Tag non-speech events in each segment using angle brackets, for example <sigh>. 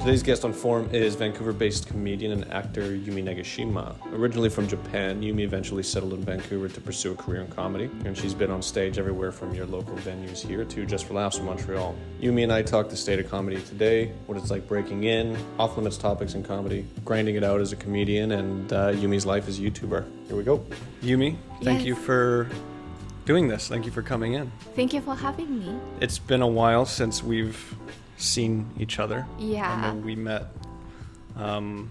Today's guest on Forum is Vancouver based comedian and actor Yumi Nagashima. Originally from Japan, Yumi eventually settled in Vancouver to pursue a career in comedy, and she's been on stage everywhere from your local venues here to Just for Laughs in Montreal. Yumi and I talked the state of comedy today, what it's like breaking in, off limits topics in comedy, grinding it out as a comedian, and uh, Yumi's life as a YouTuber. Here we go. Yumi, thank Yes. you for doing this. Thank you for coming in. Thank you for having me. It's been a while since we've seen each other. I Yeah. know we met, um,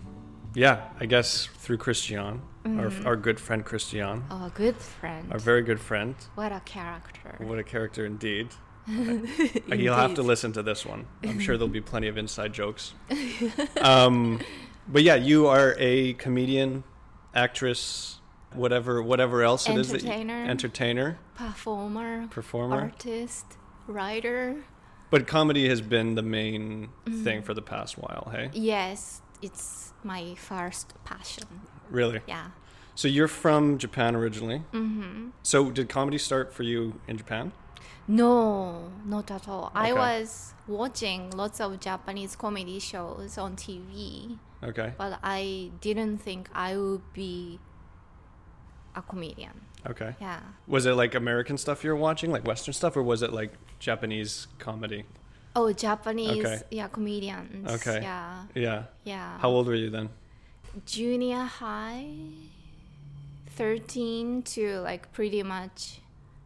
yeah, I guess through Christian, our, our good friend Christian, Oh, good friend. our very good friend. What a character. What a character indeed. <laughs> You'll have to listen to this one. I'm sure there'll be plenty of inside jokes. <laughs> Um, but yeah, you are a comedian, actress, whatever, whatever else it is. Entertainer. entertainer, Performer, performer. artist, writer. But comedy has been the main Mm-hmm. thing for the past while. Hey, Yes, it's my first passion. really? Yeah. So you're from Japan originally. Mm-hmm. So did comedy start for you in Japan? No, not at all. I was watching lots of Japanese comedy shows on TV, Okay. but I didn't think I would be a comedian. Okay. Yeah. Was it like American stuff you were watching, like Western stuff, or was it like Japanese comedy? Oh, Japanese, Okay. yeah, comedians. Okay. Yeah, Yeah. yeah. How old were you then? Junior high, 13 to like pretty much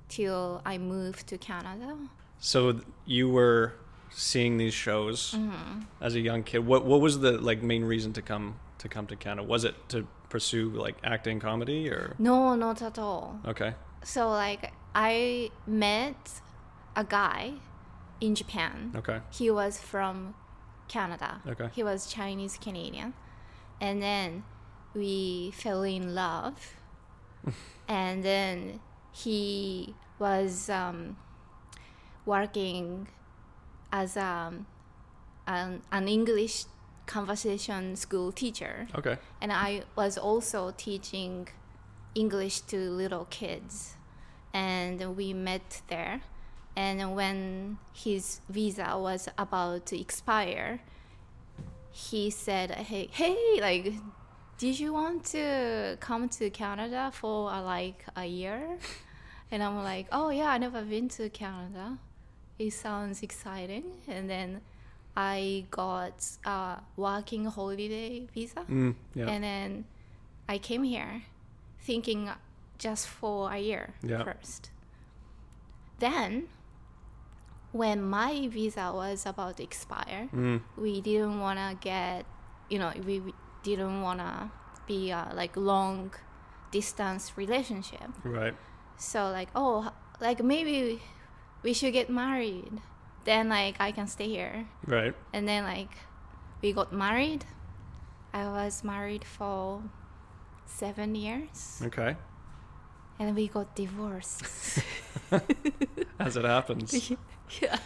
till I moved to Canada. So you were seeing these shows mm-hmm. as a young kid. What what was the like main reason to come to come to Canada? Was it to pursue like acting comedy or No, not at all. okay? So like I met a guy in Japan. Okay. He was from Canada. Okay. He was Chinese Canadian. And then we fell in love. <laughs> and then he was um, working as um, an, an English conversation school teacher. Okay. And I was also teaching English to little kids. And we met there. And when his visa was about to expire, he said, "Hey, hey, like, did you want to come to Canada for uh, like a year?" And I'm like, "Oh yeah, I never been to Canada. It sounds exciting." And then I got a working holiday visa, Mm, yeah. and then I came here, thinking just for a year Yeah. first. Then, when my visa was about to expire, Mm, we didn't want to get, you know, we, we didn't want to be a like long distance relationship. right. So like, oh, like maybe we should get married. Then like I can stay here. Right. And then like we got married. I was married for seven years, Okay. and we got divorced. <laughs> As it happens. <laughs> yeah,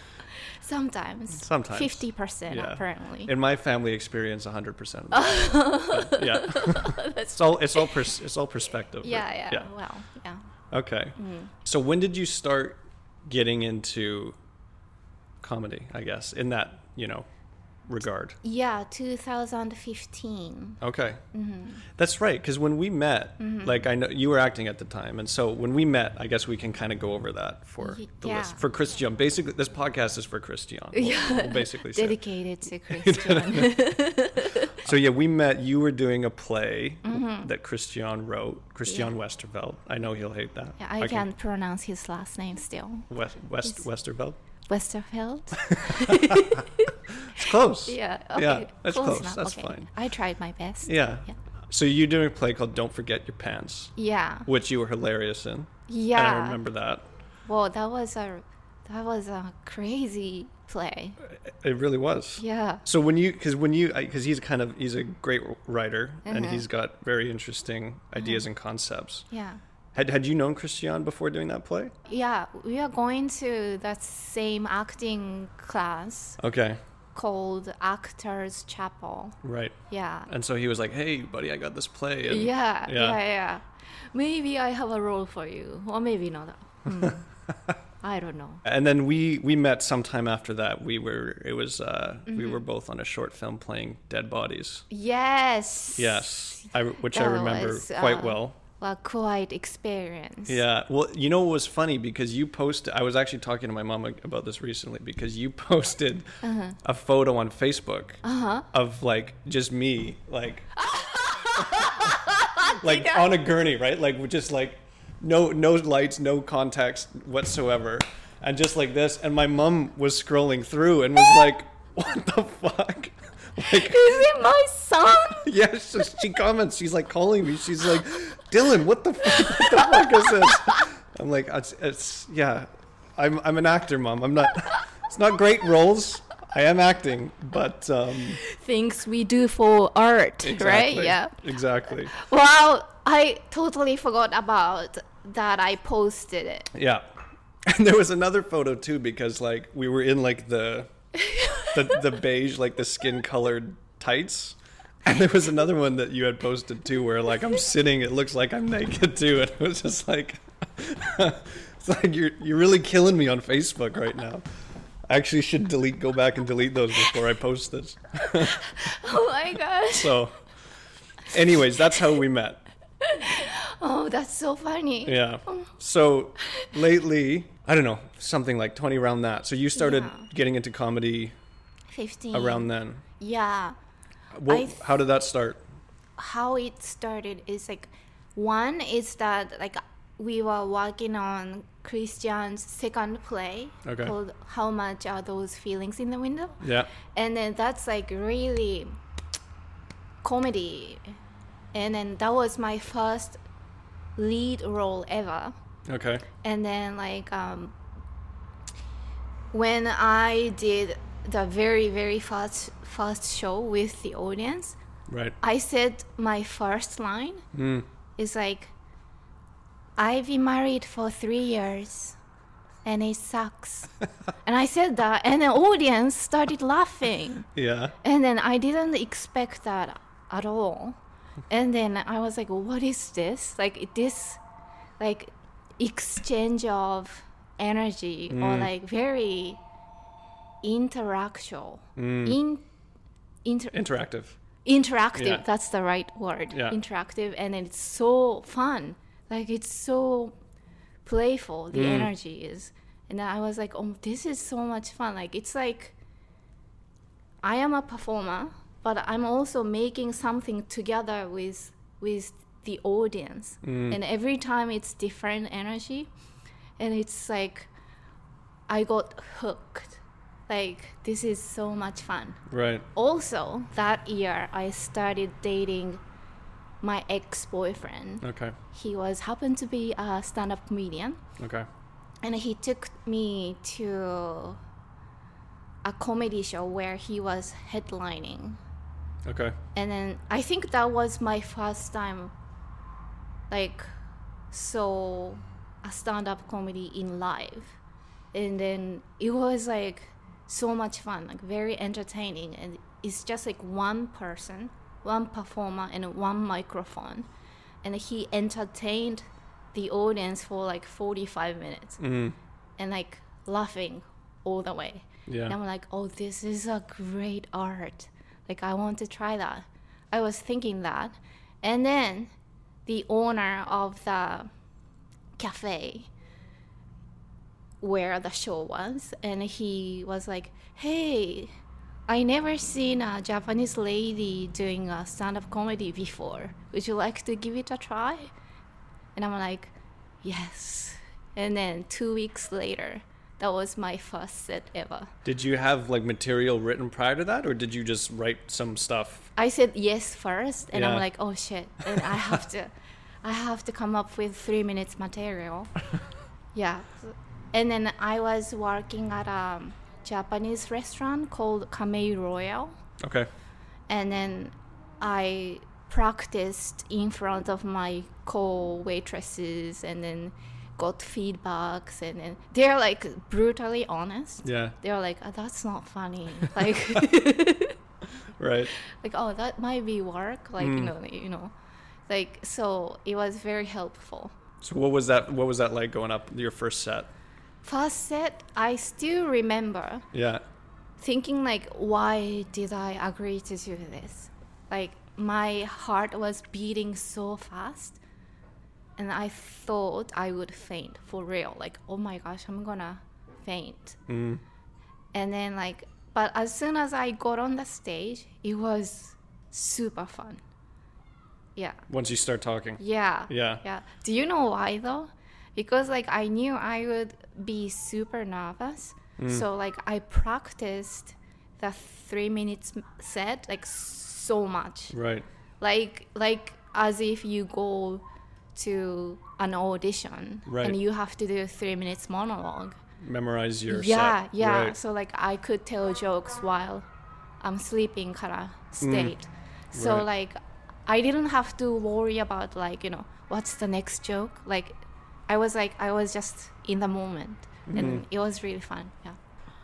sometimes. Sometimes. Fifty percent Yeah. apparently. In my family experience, 100% of <laughs> the yeah. it's all it's all pers- it's all perspective. but- yeah, yeah, Well, yeah. Okay. Mm. So when did you start getting into comedy, I guess, in that, you know, regard? Yeah, 2015. Okay. Mm-hmm. That's right, cuz when we met, like I know you were acting at the time, and so when we met, I guess we can kind of go over that for the yeah. list. For Christian, basically this podcast is for Christian. We'll, Yeah. we'll basically say. Dedicated to <laughs> Christian. So yeah, we met. You were doing a play Mm-hmm. that Christian wrote, Christian Westerveld. I know he'll hate that. yeah, I can't pronounce his last name still. West, West Westerveld. Westerfeld. <laughs> <laughs> It's close. yeah. Okay. Yeah, that's close. enough. That's okay. fine. I tried my best. Yeah. Yeah. So you're doing a play called "Don't Forget Your Pants," Yeah. which you were hilarious in. Yeah. And I remember that. Well, that was a that was a crazy play. It really was. Yeah. So when you, because when you, because he's kind of, he's a great writer, and Mhm. he's got very interesting ideas and concepts. Yeah. Had had you known Christian before doing that play? Yeah, we are going to that same acting class Okay. called Actors Chapel. Right. Yeah. And so he was like, "Hey, buddy, I got this play." And Yeah, Yeah. yeah, yeah, Maybe I have a role for you, or maybe not. Hmm. <laughs> I don't know. And then we we met sometime after that. We were it was uh, we Mm-hmm. were both on a short film playing dead bodies. Yes. Yes, I, which I remember was, quite uh, well. Well, quite experience. Yeah. Well, you know what was funny because you posted. I was actually talking to my mom about this recently because you <laughs> posted Uh-huh. a photo on Facebook of like just me, like <laughs> like on a gurney, right? Like with just like no no lights, no context whatsoever, and just like this. And my mom was scrolling through and was like, <laughs> "What the fuck?" Like, Is it my son? <laughs> yeah, so she comments. She's like calling me. She's like, "Dylan, what the fuck? What the fuck is this?" I'm like, "It's, it's yeah, I'm I'm an actor, mom. I'm not. It's not great roles. I am acting, but um, Things we do for art, right? Yeah. exactly. Well, I totally forgot about that. I posted it. Yeah. <laughs> And there was another photo too because like we were in like the <laughs> the the beige like the skin colored tights. And there was another one that you had posted too where like I'm sitting it looks like I'm naked too and it was just like <laughs> it's like you're you're really killing me on Facebook right now. I actually should delete go back and delete those before I post this. <laughs> Oh my gosh. So anyways, that's how we met. Oh, that's so funny. Yeah. So lately, I don't know, something like 20 around that. So you started Yeah. getting into comedy 15. around then. Yeah. What, th- how did that start? how it started is like one is that like we were working on Christian's second play Okay. called How Much Are Those Feelings in the Window? Yeah. And then that's like really comedy. And then that was my first lead role ever. Okay. And then like um, when I did the very very first first show with the audience, Right. I said my first line Mm. is like, I've been married for three years and it sucks. <laughs> and I said that, and the audience started laughing. Yeah. And then I didn't expect that at all. And then I was like, what is this? Like, this, like, exchange of energy or Mm. like very interactual. Mm. In, inter- Interactive. interactive Yeah. that's the right word Yeah. interactive and it's so fun like it's so playful the Mm. energy is and i was like oh this is so much fun like it's like i am a performer but i'm also making something together with with the audience Mm. and every time it's different energy and it's like i got hooked like this is so much fun Right. also that year i started dating my ex-boyfriend Okay. he was happened to be a stand-up comedian Okay. and he took me to a comedy show where he was headlining Okay. and then i think that was my first time like saw a stand-up comedy in live and then it was like so much fun like very entertaining and it's just like one person one performer and one microphone and he entertained the audience for like 45 minutes Mm. and like laughing all the way Yeah. and I'm like, oh, this is a great art. Like, I want to try that. I was thinking that. And then the owner of the cafe where the show was, and he was like, hey, I never seen a Japanese lady doing a stand-up comedy before. Would you like to give it a try? And I'm like, yes. And then two weeks later, that was my first set ever. Did you have like material written prior to that, or did you just write some stuff? I said yes first, and Yeah. I'm like, oh shit, and I have to, I have to come up with three minutes material. <laughs> yeah, and then I was working at a Japanese restaurant called Kamei Royale, Okay. and then I practiced in front of my co-waitresses, and then got feedbacks, and then they're like brutally honest. Yeah. They're like, oh, that's not funny, <laughs> like. <laughs> Right. like oh that might be work like you Mm. know you know like so it was very helpful So what was that? What was that like going up your first set? First set, I still remember Yeah. thinking like, why did I agree to do this? Like my heart was beating so fast, and I thought I would faint for real. Like, oh my gosh, I'm gonna faint. Mm. And then like, but as soon as I got on the stage, it was super fun. Yeah. Once you start talking. Yeah. Yeah. Yeah. Do you know why though? Because like I knew I would be super nervous. Mm. So like I practiced the 3 minutes set like so much. Right. Like like as if you go to an audition Right. and you have to do a 3 minutes monologue. Memorize your set. yeah. Right. So like I could tell jokes while I'm sleeping kind of state. So Mm. Right. like I didn't have to worry about like you know what's the next joke. Like I was like I was just in the moment, Mm-hmm. and it was really fun. Yeah.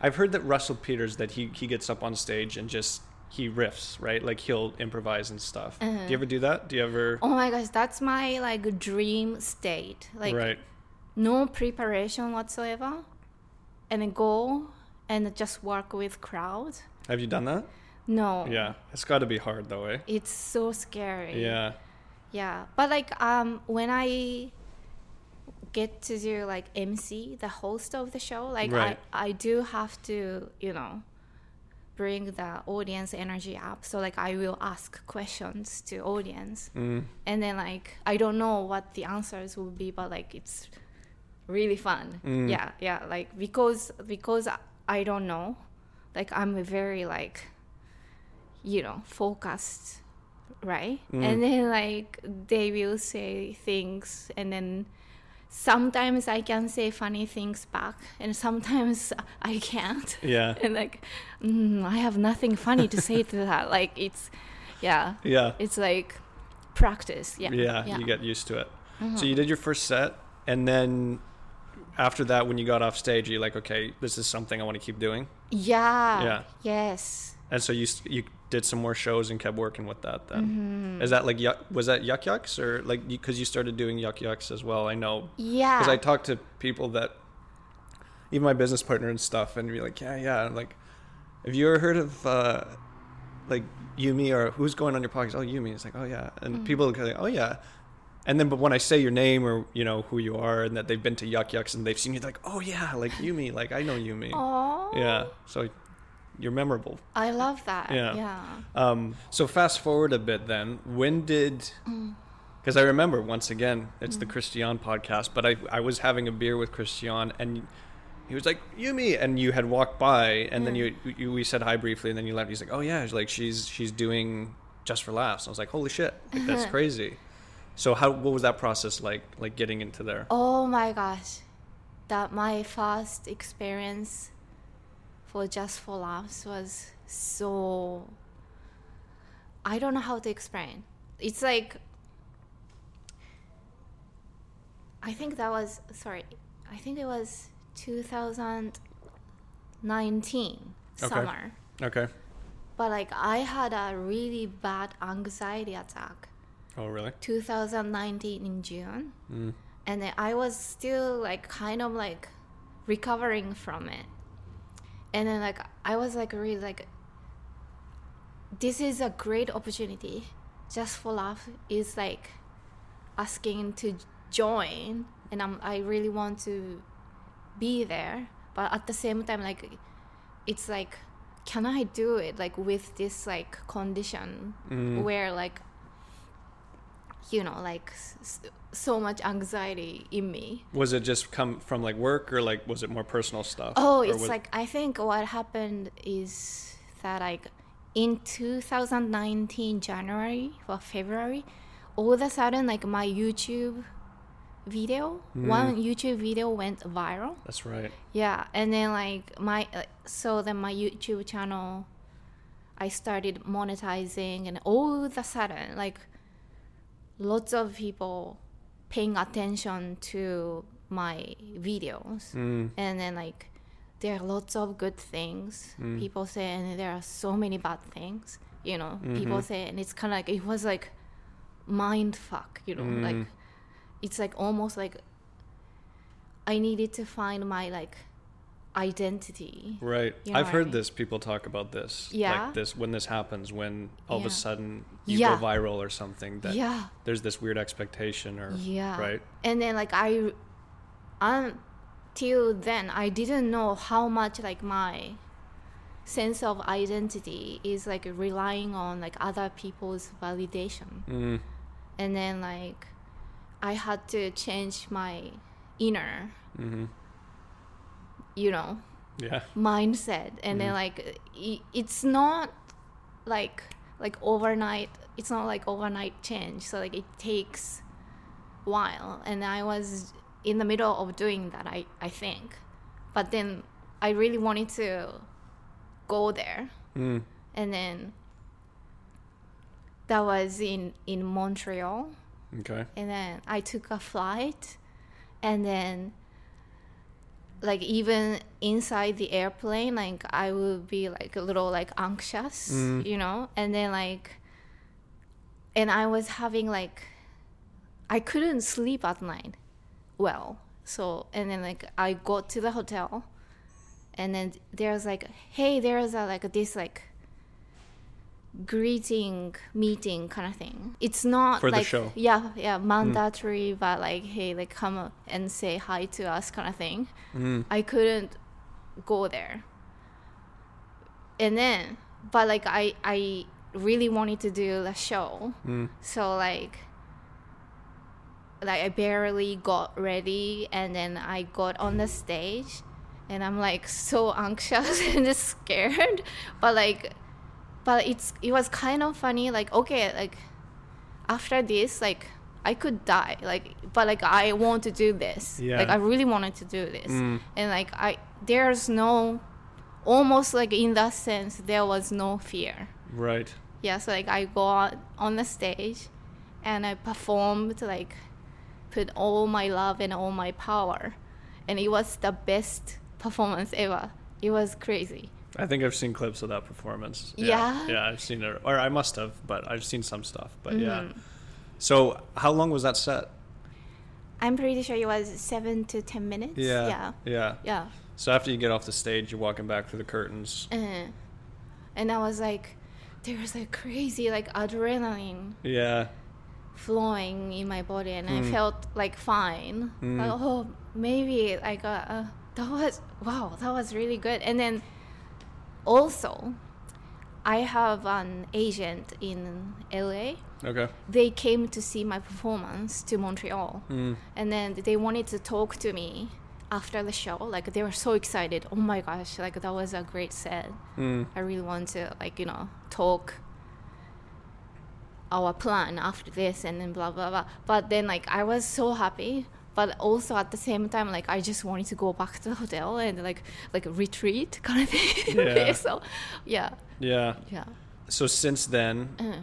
I've heard that Russell Peters that he he gets up on stage and just he riffs, right? Like he'll improvise and stuff. Do you ever do that? Do you ever Oh my gosh, that's my like dream state. Like Right. no preparation whatsoever, and then go and just work with crowd. Have you done that? No. Yeah. It's got to be hard though, eh? It's so scary. Yeah. Yeah, but like um when I get to do like MC, the host of the show, like Right. I I do have to you know bring the audience energy up. So like I will ask questions to audience, Mm. and then like I don't know what the answers will be, but like it's really fun. Mm. Yeah, yeah, like because because I don't know, like I'm a very like you know focused right Mm. and then like they will say things and then sometimes i can say funny things back and sometimes <laughs> i can't Yeah. <laughs> and like mm, i have nothing funny to say to that <laughs> like it's yeah Yeah. it's like practice yeah Yeah, you get used to it. So you did your first set, and then after that, when you got off stage, you're like, okay, this is something I want to keep doing. yeah Yeah. yes And so you you did some more shows and kept working with that. Then Mm-hmm. is that like yuck, was that Yuk Yuk's or like because you started doing Yuk Yuk's as well? I know yeah because I talked to people that even my business partner and stuff, and be like, yeah, yeah, I'm like, have you ever heard of uh, like Yumi or who's going on your podcast? Oh, Yumi. It's like, oh yeah, and Mm. people are like, oh yeah. And then, but when I say your name or you know who you are, and that they've been to Yuk Yuk's and they've seen you, they're like, oh yeah, like Yumi, like I know Yumi. Aww. Yeah, so you're memorable. i love that Yeah. yeah Um, so fast forward a bit then. When did? Because I remember once again, it's the Christian podcast, but I I was having a beer with Christian and he was like Yumi, and you had walked by, and then you, you we said hi briefly, and then you left. He's like, oh yeah, like she's she's doing just for laughs. I was like, holy shit, like, that's <laughs> crazy. So how what was that process like? Like getting into there? Oh my gosh, that my first experience for Just for Laughs was so. I don't know how to explain. It's like. I think that was sorry. I think it was 2019 Okay. summer. Okay. But like I had a really bad anxiety attack. Oh really? 2019 in June, Mm. and I was still like kind of like recovering from it, and then like I was like really like, this is a great opportunity. Just for Laughs is like asking to join, and I'm I really want to be there, but at the same time like, it's like, can I do it like with this like condition Mm. where like you know like so much anxiety in me Was it just come from like work or like was it more personal stuff? oh it's was- like i think what happened is that like in 2019 january or february all of a sudden like my youtube video Mm. one youtube video went viral That's right. yeah and then like my uh, so then my youtube channel i started monetizing and all of a sudden like lots of people paying attention to my videos Mm. and then like there are lots of good things Mm. people say and there are so many bad things you know people Mhm. say and it's kind of like it was like mind fuck you know like Mm. it's like almost like I needed to find my like identity. Right. You know I've what I heard mean? this. People talk about this. Yeah? Like this when this happens, when all of a sudden you Yeah. go viral or something. That Yeah. there's this weird expectation or Yeah. right. And then like I until then I didn't know how much like my sense of identity is like relying on like other people's validation. Mm. And then like I had to change my inner, hmm you know, Yeah. mindset and then Mhm. like it's not like like overnight it's not like overnight change so like it takes while and i was in the middle of doing that i i think but then i really wanted to go there Mm. and then that was in in montreal Okay. and then I took a flight, and then like even inside the airplane, like I would be like a little like anxious, Mm. you know, and then like, and I was having like, I couldn't sleep at night, well, so and then like I got to the hotel, and then there's like, hey, there's a like this like greeting meeting kind of thing. It's not For the like show. yeah, yeah, mandatory, but like hey, like come up and say hi to us kind of thing. Mm. I couldn't go there. And then, but like I I really wanted to do the show, Mm. so like like I barely got ready, and then I got on the stage, and I'm like so <laughs> anxious and just scared, but like, but it's it was kind of funny. Like okay, like after this, like I could die, like but like I want to do this. Yeah. Like I really wanted to do this, Mm. and like I there's no, almost like in that sense there was no fear Right. yeah so like i go out on the stage and i performed like put all my love and all my power and it was the best performance ever it was crazy I think I've seen clips of that performance. Yeah? Yeah, I've seen it, or I must have, but I've seen some stuff. But yeah. Mhm. So how long was that set? i'm pretty sure it was seven to ten minutes Yeah. yeah Yeah. yeah So after you get off the stage, you're walking back through the curtains. uh, and i was like there was like crazy like adrenaline Yeah. flowing in my body and Mm. I felt like fine. Mm. Like, oh, maybe I got. uh, that was wow, that was really good. And then also, I have an agent in LA. Okay. They came to see my performance to Montreal, Mm. and then they wanted to talk to me after the show. Like they were so excited. Oh my gosh! Like that was a great set. Mm. I really want to like you know talk our plan after this and then blah blah blah. But then like I was so happy, but also at the same time like I just wanted to go back to the hotel and like like retreat kind of thing. <laughs> Yeah. so yeah, Yeah. yeah. So since then, Uh,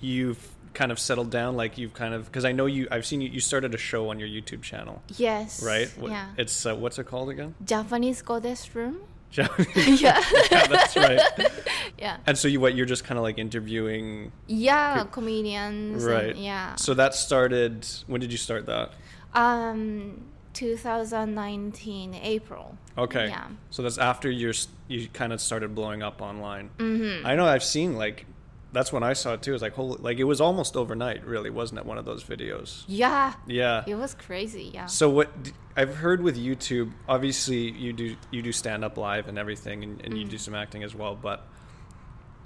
you've kind of settled down. Like you've kind of because I know you. I've seen you. You started a show on your YouTube channel, yes. right? What- Yeah. It's uh, what's it called again? Japanese goddess room. Yeah, <laughs> yeah. that's right. <laughs> yeah. And so you what? You're just kind of like interviewing. Yeah, Peop- comedians. Right. And, yeah. So that started. When did you start that? um, 2019 April. Okay. Yeah. So that's after you're you kind of started blowing up online. Mm-hmm. I know I've seen like that's when I saw it too. It's like holy, like it was almost overnight, really, wasn't it? One of those videos. Yeah. Yeah. It was crazy. Yeah. So what I've heard with YouTube, obviously you do you do stand up live and everything, and, and you do mm. some acting as well. But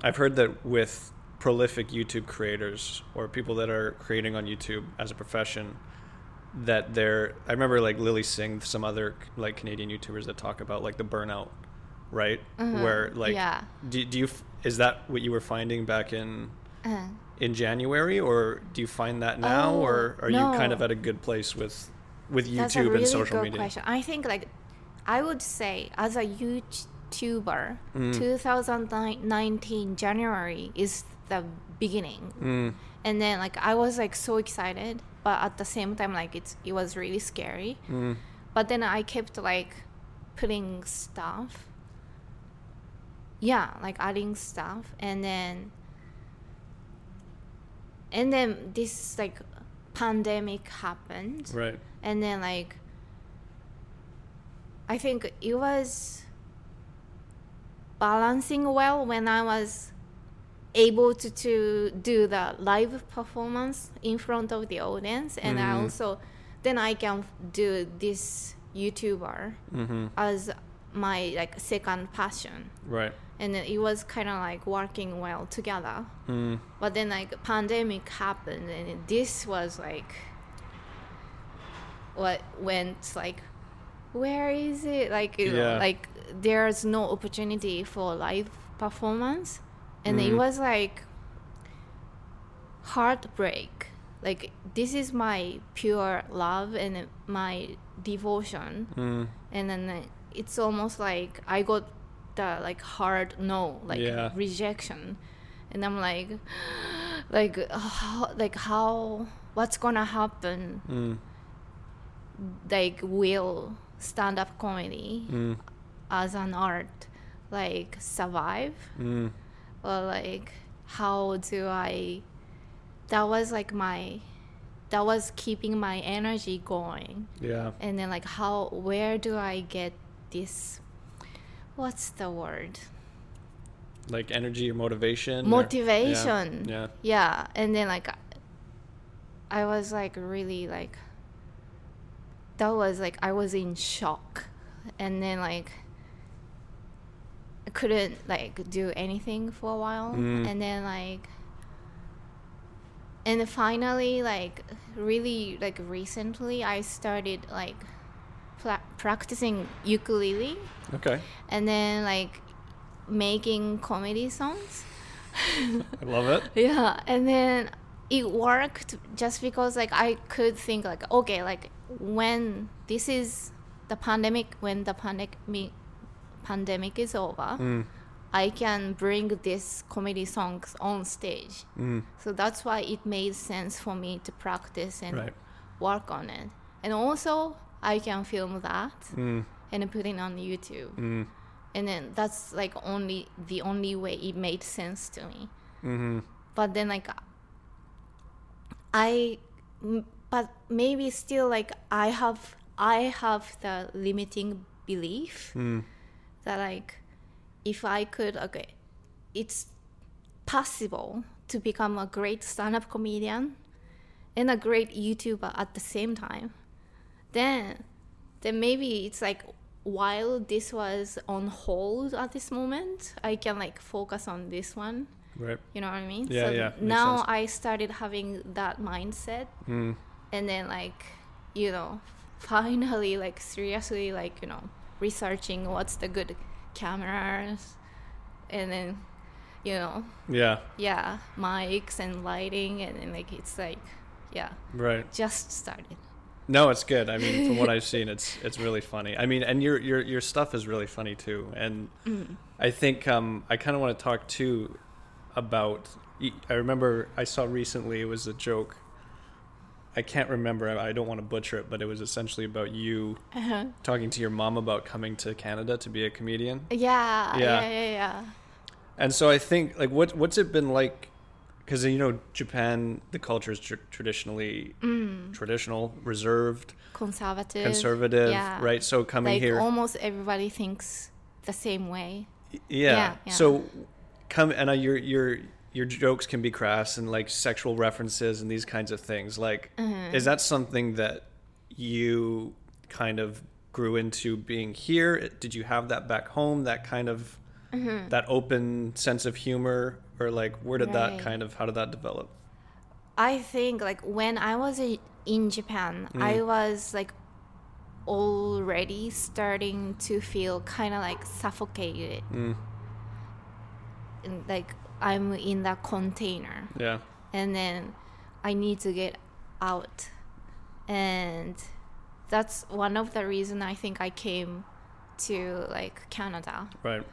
I've heard that with prolific YouTube creators or people that are creating on YouTube as a profession, that they're. I remember like Lilly Singh, some other like Canadian YouTubers that talk about like the burnout, right? Mhm. Where like, Yeah. do, do you f- is that what you were finding back in? Uh, in January, or do you find that now, Oh, or are you kind of at a good place with with YouTube That's a really and social good media? question. I think like I would say as a YouTuber, Mm. 2019 January is the beginning, Mm, and then like I was like so excited, but at the same time like it's it was really scary. mm, But then I kept like putting stuff. Yeah, like adding stuff, and then and then this like pandemic happened right. and then like I think it was balancing well when I was able to, to do the live performance in front of the audience and I Mhm. also then I can do this YouTuber Mm-hmm. as my like second passion Right. And it was kind of like working well together Mm. but then like pandemic happened and this was like what went like where is it like know Yeah. like there's no opportunity for live performance and it Mhm. was like heartbreak like this is my pure love and my devotion Mm. and then uh, it's almost like I got like hard no, like Yeah. rejection, and I'm like, <gasps> like, how, like how, what's gonna happen? Mm. Like, will stand up comedy Mm. as an art like survive, Mm. or like how do I? That was like my, that was keeping my energy going. Yeah. and then like how where do i get this what's the word Like energy or motivation. or- motivation Yeah. yeah and then like i was like really like that was like i was in shock and then like i couldn't like do anything for a while Mm. and then like and finally like really like recently i started like pla- practicing ukulele Okay. and then like making comedy songs I love it. <laughs> yeah and then it worked just because like i could think like okay like when this is the pandemic when the pandemic pandemic is over Mm. i can bring this comedy songs on stage Mm. so that's why it made sense for me to practice and Right. work on it and also i can film that Mm. and put it on youtube Mm. and then that's like only the only way it made sense to me Mm-hmm. but then like I, but maybe still like i have i have the limiting belief Mm. that like if i could okay it's possible to become a great stand-up comedian and a great youtuber at the same time then then maybe it's like while this was on hold at this moment i can like focus on this one Right. you know what I mean? Yeah, so yeah, now sense. I started having that mindset, Mm. and then like, you know, finally like seriously like you know researching what's the good cameras, and then, you know, Yeah. yeah, mics and lighting, and then like it's like, yeah, Right. just started. No, it's good. I mean, from what <laughs> I've seen, it's it's really funny. I mean, and your your your stuff is really funny too. And I think um, I kind of want to talk too about. I remember I saw recently it was a joke. I can't remember. I I don't want to butcher it, but it was essentially about you Uh-huh. talking to your mom about coming to Canada to be a comedian. Yeah, Yeah. yeah, yeah, yeah. And so I think like what what's it been like? Because you know Japan, the culture is tr- traditionally traditional, reserved, Conservative, conservative, yeah. right? So coming like here, almost everybody thinks the same way. yeah. yeah, yeah. So come and uh, your your your jokes can be crass and like sexual references and these kinds of things. Like, Mm-hmm. is that something that you kind of grew into being here? Did you have that back home? That kind of Mm-hmm. that open sense of humor, or like where did that kind of how did that develop? I think like when I was in Japan, I was like already starting to feel kind of like suffocated. Mm. And, like I'm in that container Yeah. and then I need to get out. And that's one of the reason I think I came to like Canada. Right.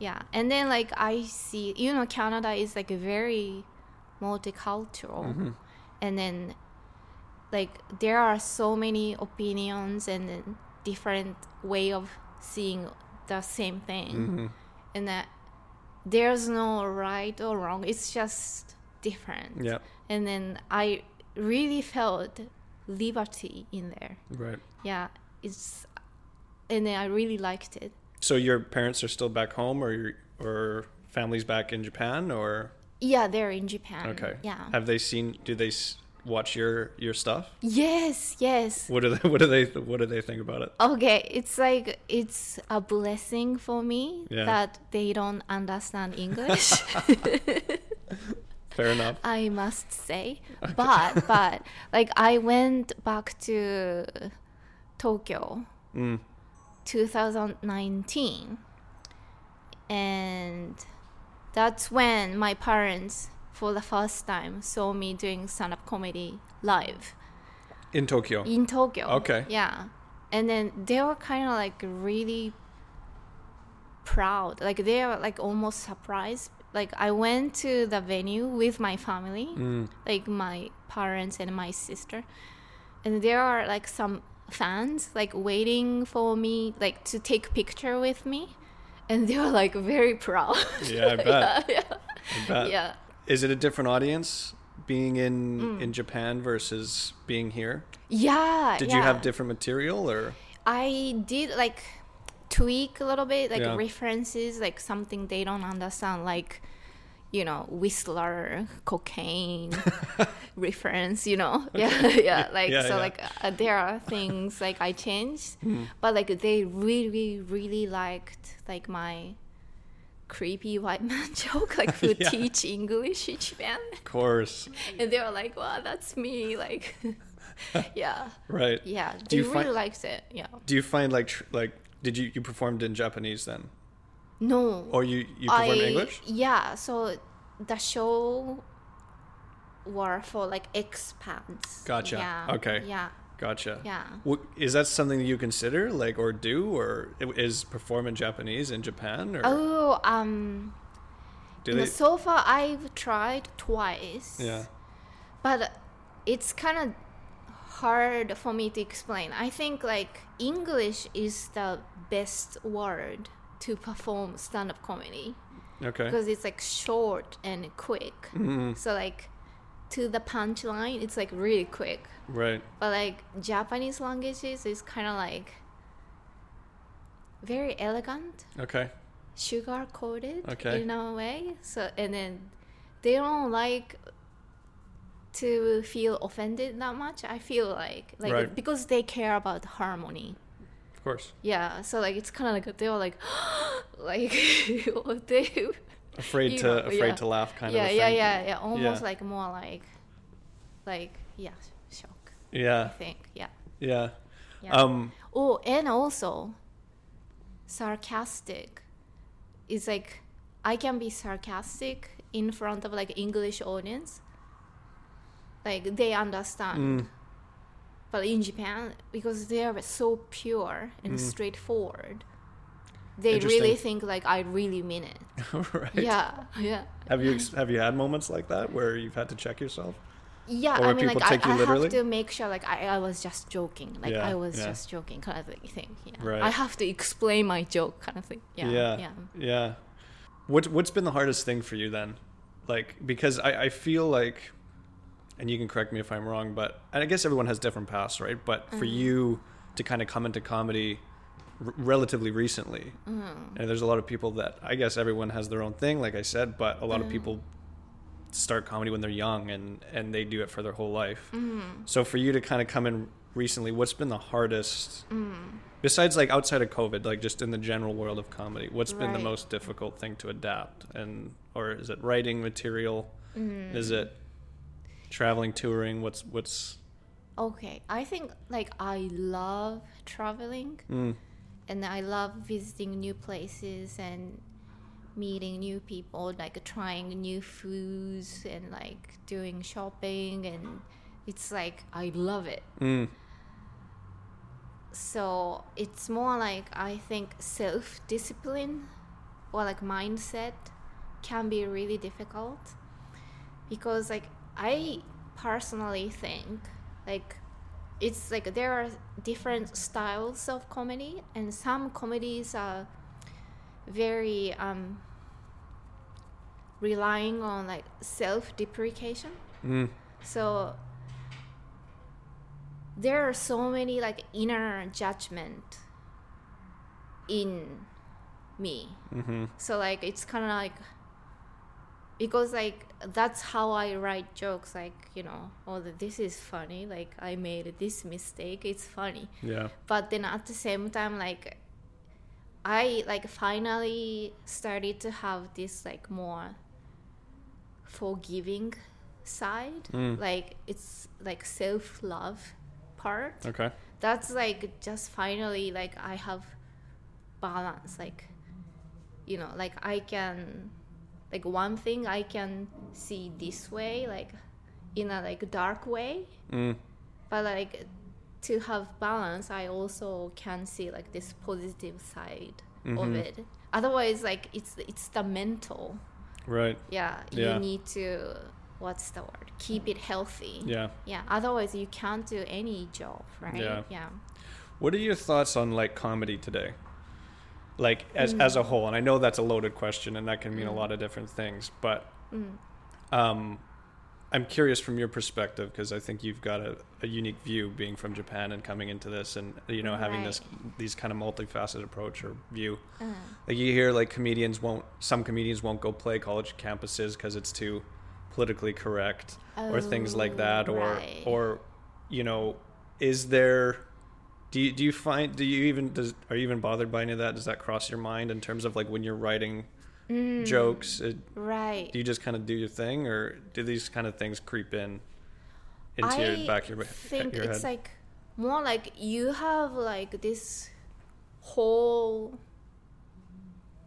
Yeah, and then like I see, you know, Canada is like a very multicultural, Mm-hmm. and then like there are so many opinions and different way of seeing the same thing, Mm-hmm. and that there's no right or wrong. It's just different. Yeah. And then I really felt liberty in there Right. yeah it's and then I really liked it. So your parents are still back home, or your, or family's back in Japan, or Yeah, they're in Japan. okay? Yeah. Have they seen? Do they watch your your stuff? yes, yes. What do they? What do they? What do they think about it? Okay, it's like it's a blessing for me Yeah. that they don't understand English. Fair enough. <laughs> I must say. But but like I went back to Tokyo Mm. 2019 and that's when my parents for the first time saw me doing stand-up comedy live In Tokyo. in Tokyo. Okay. Yeah. And then they were kind of like really proud. Like they were like almost surprised. Like I went to the venue with my family, Mm. like my parents and my sister. And there are like some fans like waiting for me like to take picture with me. And they were like very proud. Yeah, I <laughs> bet. yeah, I bet. yeah. Is it a different audience being in Mm. in Japan versus being here? Yeah. Did yeah. you have different material or? I did like tweak a little bit, like Yeah. references, like something they don't understand, like you know, Whistler, cocaine <laughs> reference, you know, <laughs> yeah, yeah, like Yeah, so, yeah. like uh, there are things like I changed, Hmm. but like they really, really liked like my creepy white man <laughs> joke, like who Yeah. teach English in Japan, Of course. and they were like, "Wow, that's me!" Like, yeah, Right. yeah, Do they you really find- liked it, yeah. Do you find like tr- like did you you performed in Japanese then, No, or you you perform in English? Yeah, so the show were for like expats. Gotcha. Yeah. Okay. Yeah. Gotcha. Yeah. Is that something that you consider like or do or is perform in Japanese in Japan or Oh, um, do they? so far I've tried twice. Yeah. But it's kind of hard for me to explain. I think like English is the best word to perform stand-up comedy. Okay. because it's like short and quick. Mm, So like to the punchline, it's like really quick. right. But like Japanese languages is kind of like very elegant, Okay. sugar coated Okay. in a way. So and then they don't like to feel offended that much. I feel like like Right. because they care about harmony. Of course. Yeah, so like it's kind of like they were like <gasps> like <laughs> they <laughs> Afraid You to know, afraid yeah. to laugh kind yeah, of yeah, thing. yeah, yeah. Almost Yeah. like more like, like yeah, shock. Yeah i think yeah. Yeah. yeah. Um oh, and also, sarcastic. Is like, I can be sarcastic in front of like English audience. Like they understand. mm, But in Japan, because they are so pure and Mm. straightforward, they really think like I really mean it. <laughs> right. Yeah, yeah. Have you have you had moments like that where you've had to check yourself? Yeah, Or I mean, like I, I have to make sure, like I, I was just joking, like Yeah, I was yeah. just joking, kind of thing. Yeah, Right. I have to explain my joke, kind of thing. Yeah, yeah. yeah. yeah. What what's been the hardest thing for you then? Like because I, I feel like and you can correct me if I'm wrong, but and I guess everyone has different paths, right? But for Mm-hmm. you to kind of come into comedy r- relatively recently, Mm-hmm. and there's a lot of people that I guess everyone has their own thing, like I said, but a lot Mm. of people start comedy when they're young and and they do it for their whole life. Mm-hmm. So for you to kind of come in recently, what's been the hardest? Mm. Besides, like outside of COVID, like just in the general world of comedy, what's been the most difficult thing to adapt? And or is it writing material? Mm. Is it traveling, touring? What's what's? Okay, I think like I love traveling, Mm, and I love visiting new places and meeting new people, like trying new foods and like doing shopping, and it's like I love it. mm, so it's more like i think self-discipline or like mindset can be really difficult because like i personally think like it's like there are different styles of comedy and some comedies are very um relying on like self-deprecation mm, so there are so many like inner judgment in me. Mm-hmm. So like it's kind of like because like that's how I write jokes. Like you know, oh this is funny. Like I made this mistake. It's funny. Yeah. But then at the same time, like I like finally started to have this like more forgiving side. Mm. Like it's like self love part Okay. that's like just finally like i have balance like you know like i can like one thing i can see this way like in a like dark way Mm. but like to have balance i also can see like this positive side of Mhm. it otherwise like it's it's the mental Right. yeah, Yeah. you need to what's the word keep it healthy Yeah. yeah otherwise you can't do any job right Yeah. yeah What are your thoughts on like comedy today? Like as as Mm. a whole, and I know that's a loaded question, and that can mean a lot of different things. But Mm. um, I'm curious from your perspective because I think you've got a, a unique view, being from Japan and coming into this, and you know having this these kind of multifaceted approach or view. Uh, Like you hear like comedians won't, some comedians won't go play college campuses because it's too politically correct or things like that, Oh, or right. or you know, is there? Do you, do you find do you even does are you even bothered by any of that? Does that cross your mind in terms of like when you're writing Mm. jokes? Uh, right do you just kind of do your thing, or do these kind of things creep in into I your back your, think your it's like more like you have like this whole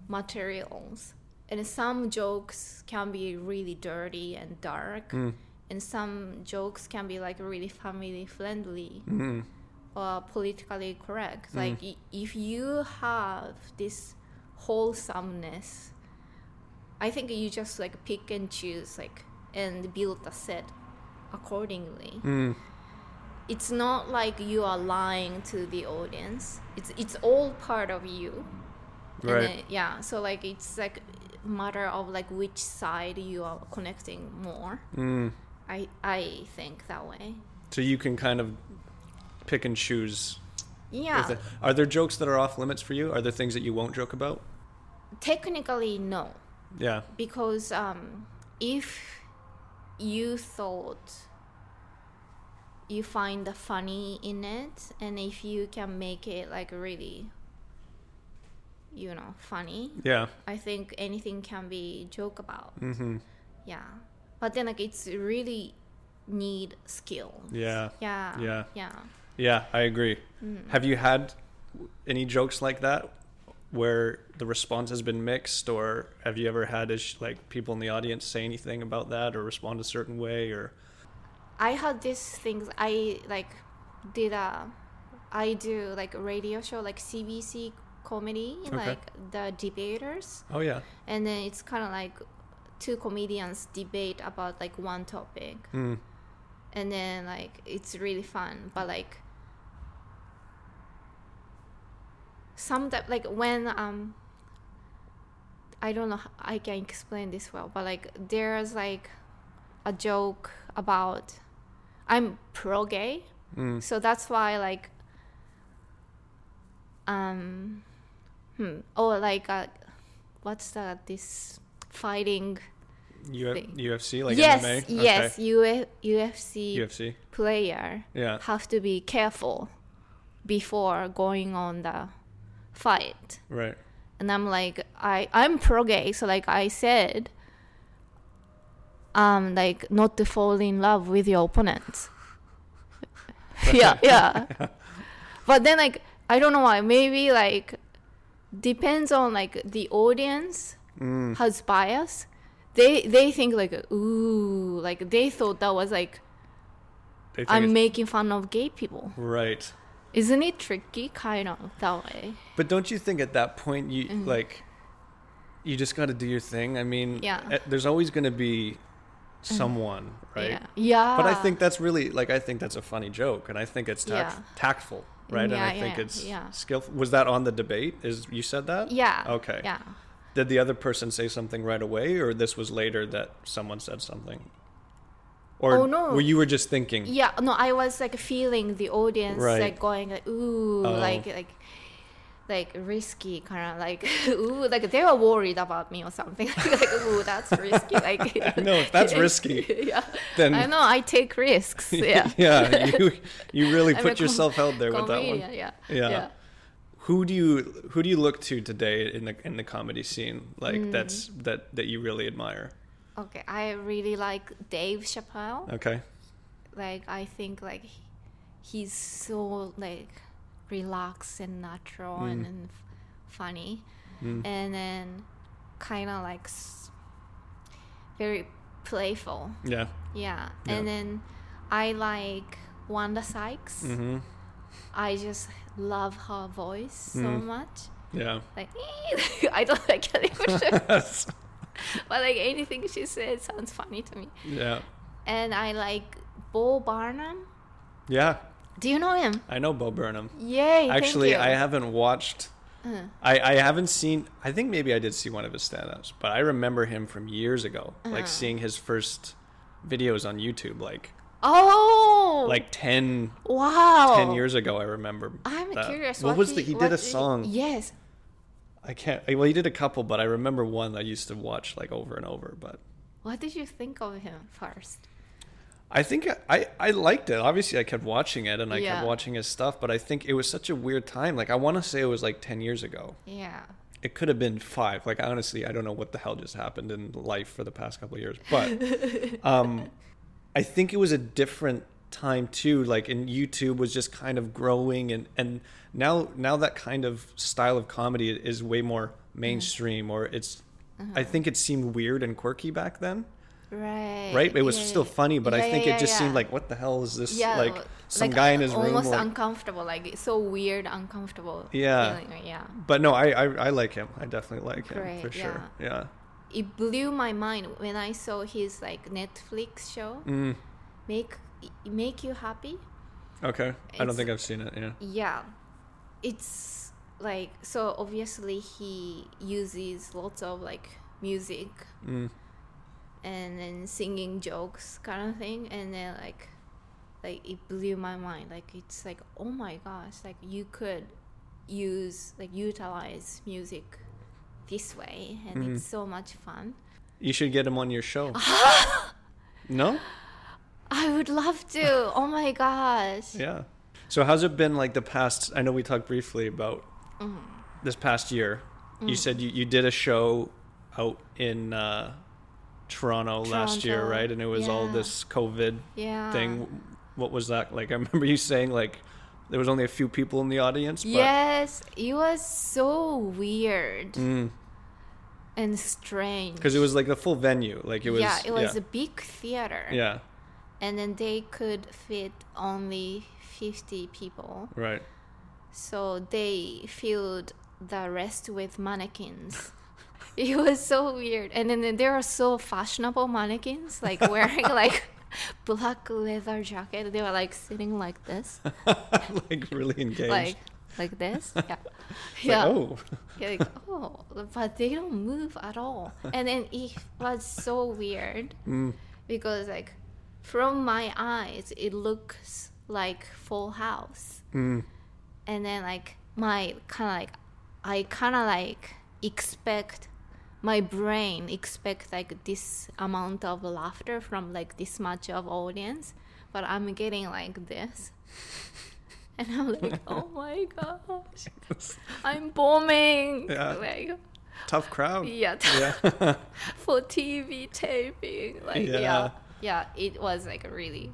materials and some jokes can be really dirty and dark Mm. and some jokes can be like really family friendly Mhm. Or politically correct Mm. like if you have this wholesomeness i think you just like pick and choose like and build a set accordingly Mm. it's not like you are lying to the audience it's it's all part of you And Right. then- yeah so like it's like matter of like which side you are connecting more Mm. i i think that way So you can kind of pick and choose. yeah. Are there jokes that are off limits for you? Are there things that you won't joke about? technically no Yeah. because um, if you thought you find the funny in it and if you can make it like really you know funny Yeah. i think anything can be joke about Mm-hmm. yeah but then like it's really need skill Yeah. yeah Yeah. yeah Yeah, I agree. Mm. Have you had any jokes like that where the response has been mixed, or have you ever had like people in the audience say anything about that or respond a certain way, or i had these things i like did a i do like a radio show like cbc comedy Okay. like the debaters oh yeah, and then it's kind of like two comedians debate about like one topic mm. And then like it's really fun but like sometimes like when um i don't know how i can explain this well but like there's like a joke about i'm pro gay Mm. so that's why like um hmm or like uh, what's that this fighting Thing. UFC like yes MMA. yes Uf- ufc UFC. player Yeah. have to be careful before going on the fight Right. and i'm like i i'm pro gay so like i said um like not to fall in love with your opponent <laughs> yeah yeah <laughs> but then like i don't know why maybe like depends on like the audience Mm. has bias they they think like ooh like they thought that was like i'm making fun of gay people right. isn't it tricky kind of that way But don't you think at that point you Mhm. like you just got to do your thing? I mean, Yeah. Mm-hmm. eh, there's always going to be someone, right? yeah yeah But I think that's really like I think that's a funny joke, and I think it's tact- Yeah. tactful, right? and Yeah, I think it's yeah. skillful. Was that on the debate? Is you said that? yeah Okay. yeah Did the other person say something right away, or this was later that someone said something? Or Oh, no. were you were just thinking? yeah no i was like feeling the audience Right. like going like ooh Oh. like like like risky kind of like <laughs> ooh like they were worried about me or something <laughs> like ooh that's risky like <laughs> No, if that's risky, yeah then- I know I take risks yeah yeah, you you really put yourself out there with that one. comedian, yeah Yeah. yeah Who do you who do you look to today in the in the comedy scene? Like Mm. that's that that you really admire. okay I really like Dave Chappelle Okay. like I think like he- he's so like relaxed and natural Mm. and, and funny Mm. and then kind of like s- very playful Yeah. yeah. Yeah. and then I like Wanda Sykes Mm-hmm. I just love her voice so Mm. much Yeah. like <laughs> I don't like it <laughs> but like anything she said sounds funny to me yeah. and I like Bo Burnham Yeah. do you know him I know Bo Burnham. Yay! Actually, I haven't watched. Uh, I, I haven't seen. I think maybe I did see one of his stand-ups, but I remember him from years ago, Uh-huh. like seeing his first videos on YouTube, like oh, like 10, wow! 10 years ago. I remember. I'm that. curious. What, was did- the? He what did a did song. Yes. I can't. Well, he did a couple, but I remember one I used to watch like over and over. But What did you think of him first? I think I, I liked it. Obviously, I kept watching it and I Yeah. kept watching his stuff. But I think it was such a weird time. Like I want to say it was like ten years ago. Yeah. It could have been five. Like honestly, I don't know what the hell just happened in life for the past couple of years. But <laughs> um, I think it was a different time too. Like and YouTube was just kind of growing, and and now now that kind of style of comedy is way more mainstream, or it's. Uh-huh. I think it seemed weird and quirky back then. Right. right? It was yeah, still funny, but I think yeah, it just yeah. seemed like, what the hell is this? yeah, like some like, guy in his room. almost uncomfortable, like it's so weird, uncomfortable. Yeah. feeling, Yeah. but no, I, I I like him. I definitely like him Great, for sure. Yeah. It blew my mind when I saw his like Netflix show. Mm, Make make you happy. okay. I don't think I've seen it. Yeah. Yeah, it's like so. Obviously, he uses lots of like music Mm, and then singing jokes kind of thing and then like like it blew my mind like it's like oh my gosh like you could use like utilize music this way and Mhm. it's so much fun you should get him on your show. <laughs> no. i would love to <laughs> oh my gosh Yeah. So how's it been like the past? I know we talked briefly about Mm. this past year. You said you, you did a show out in uh, Toronto, last year, right? And it was all this COVID yeah thing. What was that like? I <laughs> remember you saying like there was only a few people in the audience. But, yes it was so weird Mm. And strange. Because it was like the full venue like it was yeah it was yeah, a big theater. Yeah. And then they could fit only 50 people. Right. So they filled the rest with mannequins. <laughs> It was so weird. And then there are so fashionable mannequins like wearing <laughs> like black leather jacket. They were like sitting like this. <laughs> Like really engaged. Like like this? <laughs> Yeah. Yeah like, oh. <laughs> You're like oh but they don't move at all. And then it was so weird mm, because like from my eyes it looks like full house. Mm, and then like my kind of like i kind of like expect my brain expect like this amount of laughter from like this much of audience. But i'm getting like this <laughs> and i'm like <laughs> oh my gosh <laughs> i'm bombing. Yeah. like tough crowd. Yeah, yeah. <laughs> for tv taping. Like Yeah. yeah. Yeah it was like really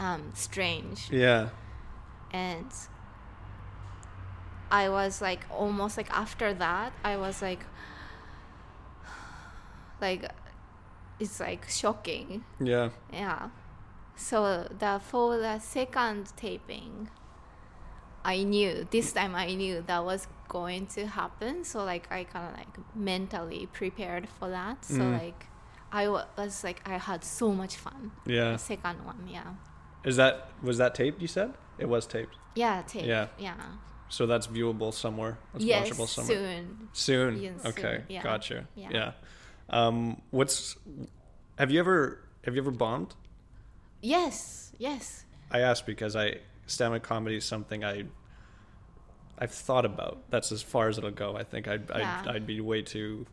um strange. Yeah. And I was like almost like after that I was like <sighs> like it's like shocking. Yeah. Yeah so the for the second taping I knew this time I knew that was going to happen. So like I kind of like mentally prepared for that. So Mm. like I was like I had so much fun. Yeah. The second one yeah. Is that was that taped you said? It was taped. Yeah taped. Yeah. yeah. So that's viewable somewhere? That's yes watchable somewhere? soon. Soon? Yes, soon, okay. Yeah. gotcha. Yeah. yeah. Um what's have you ever have you ever bombed Yes, yes. I asked because I stand-up comedy is something I I've thought about. That's as far as it'll go. I think I'd Yeah. I'd, I'd be way too.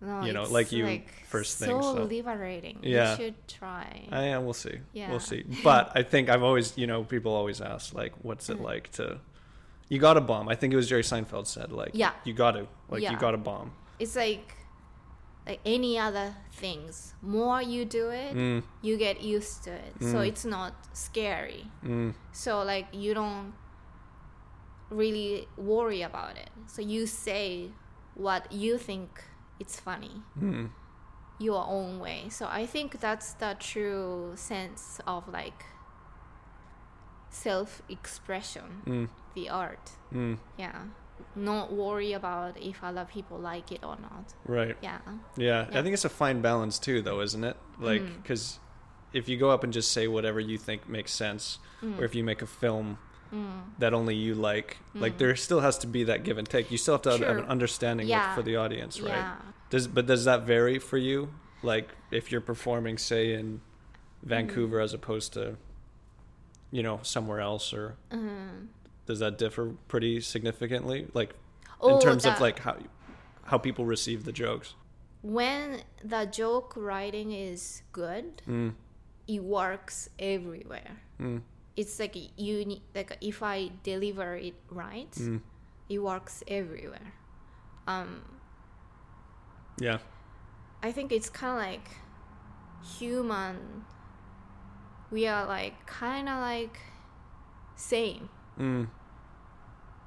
No, You know, like you first so thing, so- liberating. Yeah. You should try. I am. We'll see. Yeah. We'll see. <laughs> But I think I've always, you know, people always ask like, what's Mm. it like to? You got to bomb. I think it was Jerry Seinfeld said like, Yeah. you got to like you got to bomb. it's like like any other things. More you do it, Mm, you get used to it. So Mm. it's not scary. mm, So like you don't really worry about it. So you say what you think it's funny mm, your own way. So I think that's the true sense of like self expression, mm, the art. mm. Yeah. Not worry about if other people like it or not. Right. Yeah. Yeah. Yeah. I think it's a fine balance too, though, isn't it? Like, Mm. because if you go up and just say whatever you think makes sense, Mm. or if you make a film Mm. that only you like, like Mm. there still has to be that give and take. You still have to have an understanding with- for the audience, right? Yeah. Does but does that vary for you? Like if you're performing, say, in Vancouver as opposed to, you know, somewhere else, or Mm. Does that differ pretty significantly? Like in Oh, terms of like how how people receive the jokes. when the joke writing is good, Mm, it works everywhere. mm, It's like you like if I deliver it right, mm. it works everywhere. Um, Yeah. I think it's kind of like human. We are like kind of like same. Mm,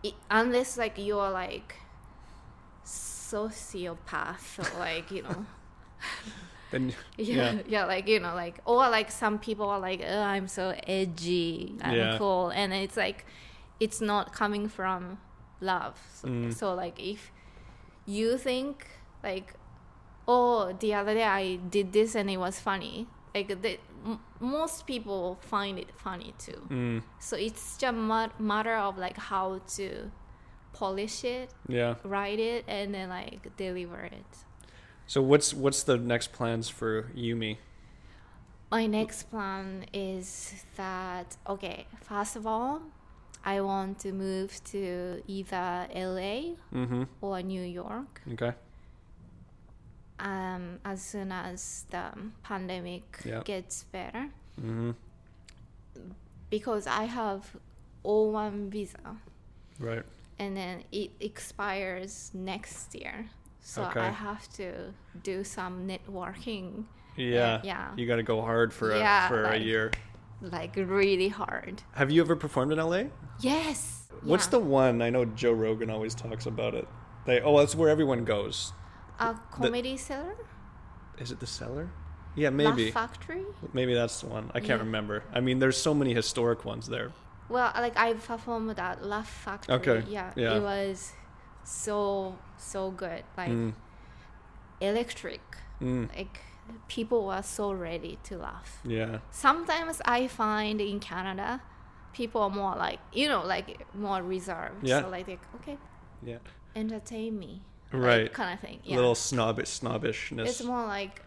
It, unless like you're like sociopath or like you know <laughs> then <laughs> yeah, Yeah. yeah like you know like or like some people are like oh, i'm so edgy i'm Yeah. cool and it's like it's not coming from love so, Mm. so like if you think like oh the other day i did this and it was funny like the, m- most people find it funny too mm, so it's just a matter of like how to polish it yeah. write it and then like deliver it So what's what's the next plans for Yumi? My next plan is that okay, first of all, I want to move to either LA Mm-hmm. or New York Okay. Um, as soon as the pandemic gets better Mm-hmm. because I have O1 visa Right. and then it expires next year. So Okay. I have to do some networking. Yeah. yeah. You got to go hard for a Yeah, for a year. Like really hard. Have you ever performed in LA? Yes. What's yeah. the one? I know Joe Rogan always talks about it. They oh, that's where everyone goes. A comedy cellar? Is it the cellar? Yeah, maybe. Laugh Factory? Maybe that's the one. I can't Yeah. remember. I mean, there's so many historic ones there. Well, like I performed at Laugh Factory. Okay, Yeah, yeah. It was so so good. Like Mm, electric. mm, Like people were so ready to laugh. yeah. Sometimes I find in Canada, people are more like you know like more reserved. Yeah. So like okay, Yeah. entertain me. Right. kind of thing. Yeah. Little snobbish snobbishness. it's more like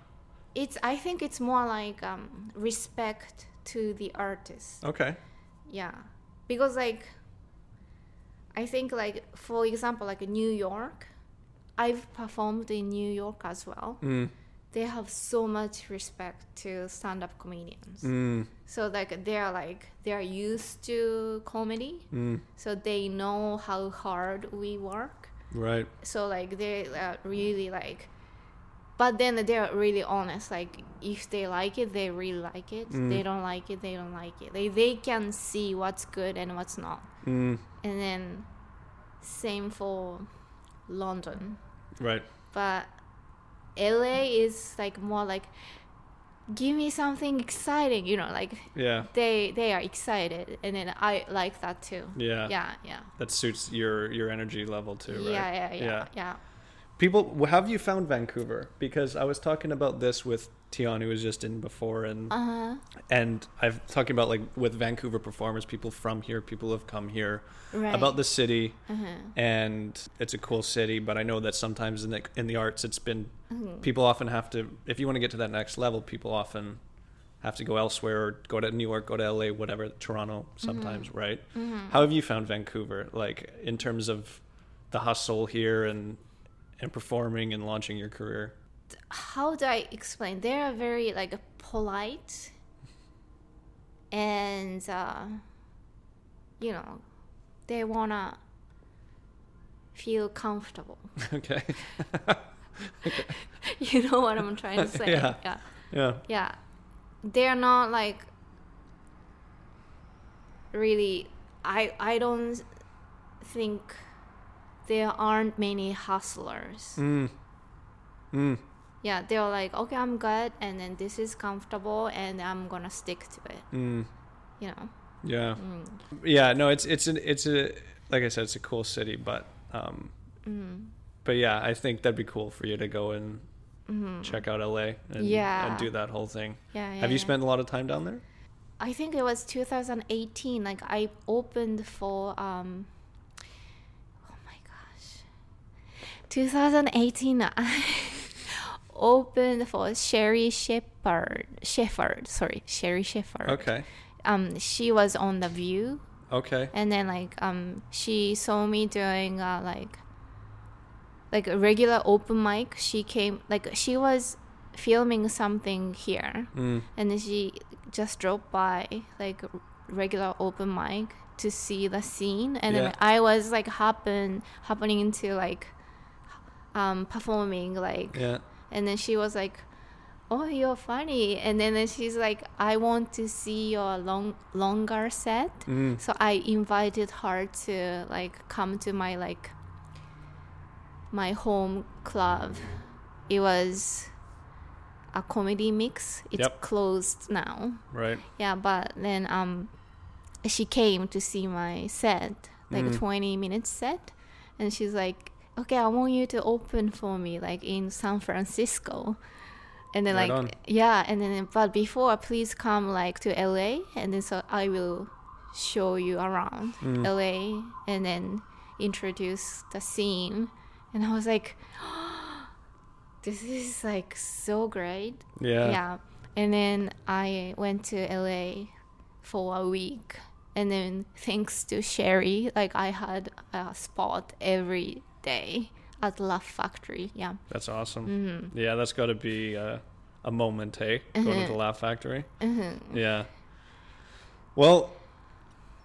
it's i think it's more like um, respect to the artist okay. yeah because like i think like for example like in new york i've performed in new york as well Mm, they have so much respect to stand-up comedians mm, so like they're like they're used to comedy mm. so they know how hard we work Right. so like they uh, really like but then they're really honest like if they like it they really like it Mm. they don't like it they don't like it they, they can see what's good and what's not Mm, and then same for london right. but la is like more like give me something exciting you know like Yeah. they they are excited and then i like that too Yeah. yeah yeah That suits your your energy level too, right? yeah yeah yeah yeah People, have you found Vancouver? Because I was talking about this with Tian, who was just in before, and uh-huh and I've talking about like with Vancouver performers, people from here, people who have come here right about the city, uh-huh. and it's a cool city. But I know that sometimes in the in the arts, it's been Mhm. people often have to if you want to get to that next level, people often have to go elsewhere or go to New York, go to LA, whatever, Toronto sometimes, Mm-hmm. right? How have you found Vancouver, like in terms of the hustle here and and performing and launching your career? how do I explain? They are very like polite, and uh, you know, they wanna feel comfortable. <laughs> okay. <laughs> you know what I'm trying to say? Yeah. yeah. Yeah. Yeah. They're not like really I I don't think there aren't many hustlers. Mm. Mm. Yeah, they're like, okay, I'm good, and then this is comfortable, and I'm gonna stick to it. Mm. You know. Yeah. Mm. Yeah. No, it's it's an it's a like I said, it's a cool city, but um, Mm. but yeah, I think that'd be cool for you to go and check out LA and, Mm-hmm. Yeah. and do that whole thing. Yeah, yeah. Have you spent a lot of time down there? I think it was 2018. Like I opened for um. Oh my gosh. 2018. I <laughs> opened for Sherri Shepherd. Shepherd. Sorry, Sherri Shepherd. Okay. Um, she was on the View, Okay. and then like um, she saw me doing uh, like like a regular open mic. She came like she was filming something here Mm. and then she just drove by like regular open mic to see the scene and Yeah. then i was like happen happening into like um performing like Yeah. and then she was like oh you're funny and then, then she's like i want to see your long longer set Mm. so i invited her to like come to my like my home club it was a comedy mix it's Yep. closed now Right. yeah but then um she came to see my set like Mm. 20 minutes set and she's like okay i want you to open for me like in san francisco and then Right like on. yeah and then but before please come like to la and then so i will show you around Mm. la and then introduce the scene and i was like <gasps> this is like so great Yeah. yeah. And then I went to LA for a week. And then thanks to Sherri, like I had a spot every day at the Laugh Factory. Yeah. That's awesome. Mm-hmm. Yeah, that's got to be uh, a moment, hey? Going to the Laugh Factory. Yeah. Well,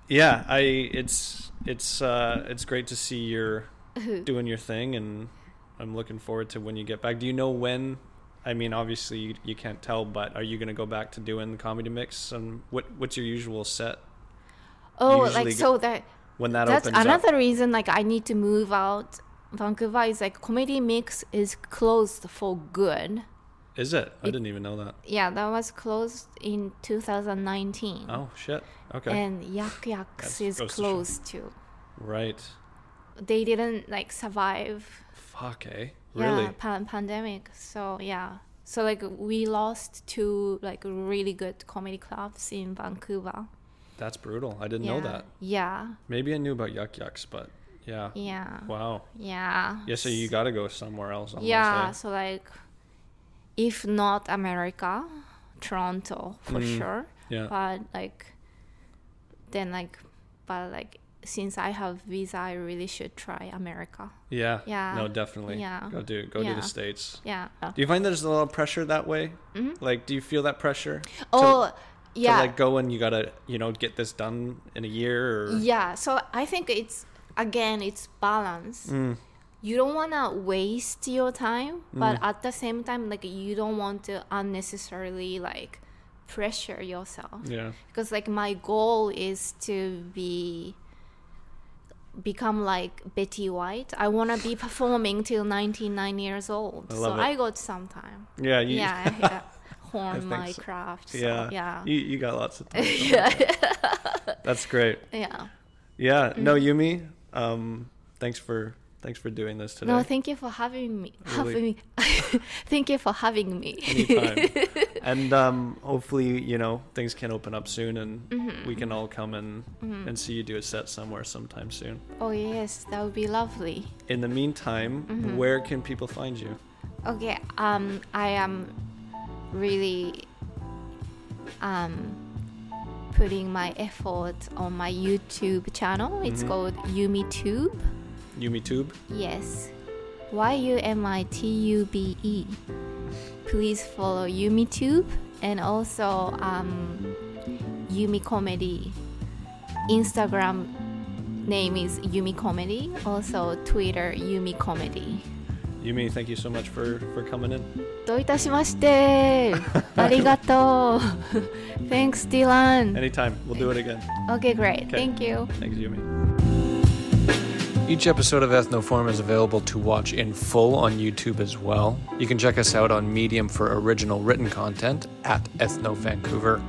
yeah, I it's it's uh it's great to see you're doing your thing and I'm looking forward to when you get back. Do you know when I mean, obviously you, you can't tell, but are you going to go back to doing the comedy mix and what what's your usual set Oh, like so that when that that's another up? reason like I need to move out. Vancouver is like comedy mix is closed for good. Is it? I didn't even know that. Yeah, that was closed in 2019. Oh, shit. Okay. And Yuk Yuk's is goes to closed too. right. They didn't like survive Fuck, eh? Really? yeah, pan- pandemic. So yeah, so like we lost two like really good comedy clubs in Vancouver. That's brutal. I didn't yeah. know that. Yeah, Maybe I knew about Yuk Yuk's, but yeah. yeah, Wow. yeah. Yeah, so you got to go somewhere else. Almost, yeah. eh? So like, if not America, Toronto for Mm. sure. Yeah. But like, then like, but like since I have visa, I really should try America. Yeah. Yeah. No, definitely. Yeah. Go do go do Yeah. the states. Yeah. Do you find there's a lot of pressure that way? Mhm. Like, do you feel that pressure Oh, yeah. to like go and you gotta you know get this done in a year or? Yeah, so I think it's again it's balance. Mm, You don't want to waste your time, but Mm. at the same time like you don't want to unnecessarily like pressure yourself. yeah. Because like my goal is to be become like Betty White. I want to be <laughs> performing till 99 years old. I so it. I got some time. Yeah. You, yeah, yeah. <laughs> Think my so. craft. So, Yeah. yeah. You you got lots of time. <laughs> yeah. That's great. yeah. Yeah. No, Mm. Yumi. Um, thanks for thanks for doing this today. No, thank you for having me. Really? Having me. <laughs> thank you for having me. Anytime. <laughs> and um, hopefully, you know, things can open up soon, and Mm-hmm. we can all come and and see you do a set somewhere sometime soon. oh yes, that would be lovely. In the meantime, Mm-hmm. where can people find you? Okay, um, I am really um, putting my effort on my YouTube channel. It's Mhm. called YumiTube. YumiTube. Yes. Y U M I T U B E. Please follow YumiTube and also um, Yumi Comedy. Instagram name is Yumi Comedy. Also Twitter Yumi Comedy. Yumi, thank you so much for, for coming in. どういたしまして。ありがとう。Thanks, <laughs> <laughs> Dylan. Anytime. We'll do it again. Okay, great. Okay. Thank you. Thanks, Yumi. Each episode of Ethnoform is available to watch in full on YouTube as well. You can check us out on Medium for original written content at Ethno Vancouver.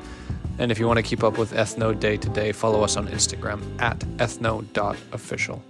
And if you want to keep up with Ethno day to day, follow us on Instagram at ethno.official.